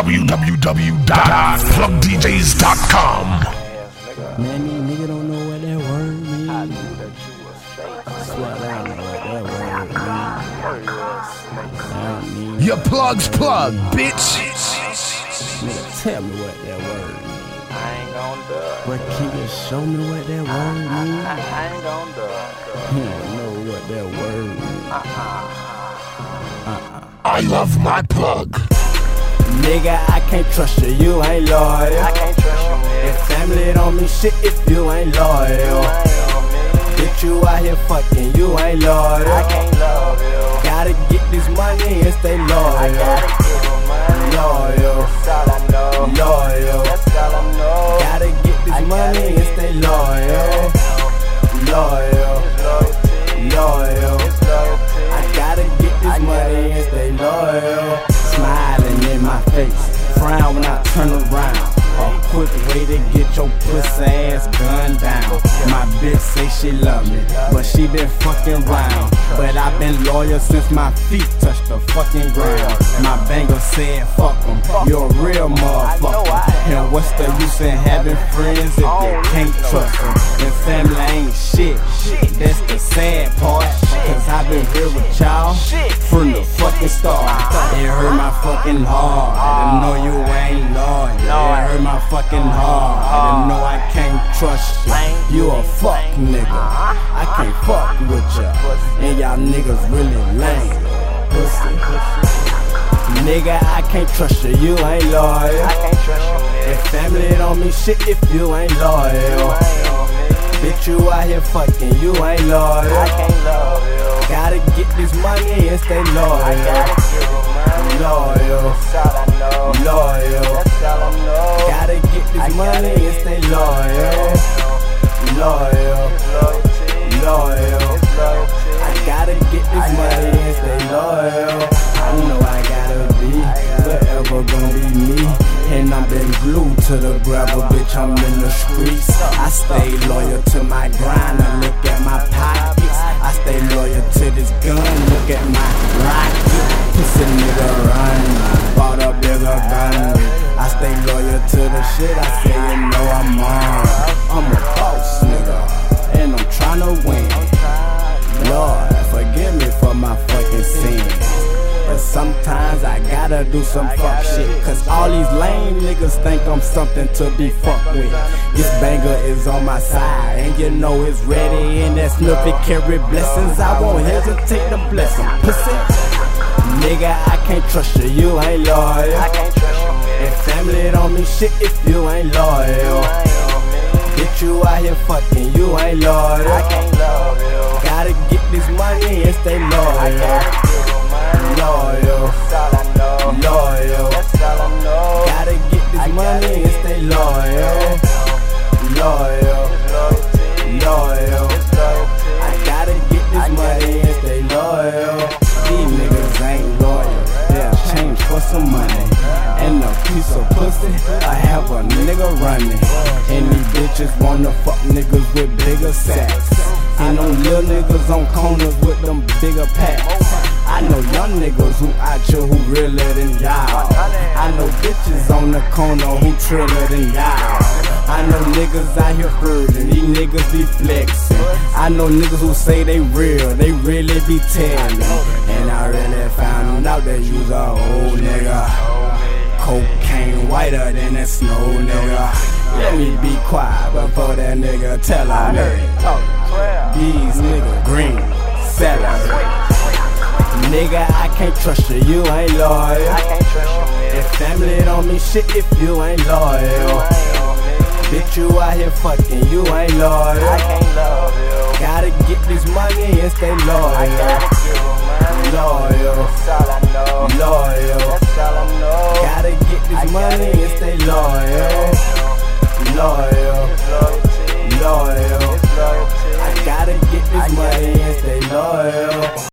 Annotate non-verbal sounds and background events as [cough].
www.plugdjs.com. Man, these niggas don't know what that word mean. Swear down know what that word mean. Your plug's plug, bitch. Nigga, tell me what that word mean. I ain't gon' do it. But can you show me what that word mean? [laughs] I ain't gon' do it. You don't know what that word mean. Uh-uh. Uh-uh. I love my plug. Nigga, I can't trust you, you ain't loyal. I can't trust you, man. If family don't mean shit if you ain't loyal. Bitch, you out here fucking, you ain't loyal. I can't love you. Gotta get this money and stay I loyal. gotta give money. Loyal, That's all I know. loyal. That's all I know. Gotta get this I money and stay loyal. Loyal, turn around. A quick way to get your pussy ass gunned down. My bitch say she love me, but she been fucking round. But i been loyal since my feet touched the fucking ground. My banger said fuck 'em, you're a real motherfucker. And what's the use in having friends if you can't trust them? And family ain't shit, that's the sad part. Cause I've been here with y'all fucking start. It hurt my fucking heart to know you ain't loyal. It hurt my fucking heart to know I can't trust you. You a fuck nigga. I can't fuck with ya. And y'all niggas really lame. Pussy. Nigga, I can't trust you. You ain't I loyal. If family don't mean shit if you ain't loyal. Bitch, you out here fucking, you ain't loyal. Get this money and stay I loyal. gotta give you money. Loyal, That's all I know. loyal. That's all I know. Gotta get this gotta money stay loyal to my grind. I look at my pockets. I stay loyal to this gun. Look at my rocket. Pussy nigga run. Bought a bigger gun. I stay loyal to the shit. I do some fuck shit. Cause all these lame niggas think I'm something to be fucked with. This banger is on my side, and you know it's ready. And that Snoopy carry blessings. I won't hesitate to bless 'em. Pussy. Nigga, I can't trust you, you ain't I loyal. can't trust you. And family don't mean shit if you ain't loyal. Piece of pussy, I have a nigga running. And these bitches wanna fuck niggas with bigger sacks. And them little niggas on corners with them bigger packs. I know young niggas who out here who realer than y'all. I know bitches on the corner who triller than y'all. I know niggas out here hurting, these niggas be flexing. I know niggas who say they real, they really be telling. And I really found out that you's a old nigga. Cocaine whiter than that snow nigga. Let me be quiet before that nigga tell on me. These niggas green, celery. Nigga, I can't trust you, you ain't loyal. I. And family don't mean shit if you ain't loyal. Bitch, you out here fucking, you ain't I loyal. can't love you. Gotta get this money and stay I loyal. That's all I know. Loyal. That's all I know. Gotta get this I money and stay loyal.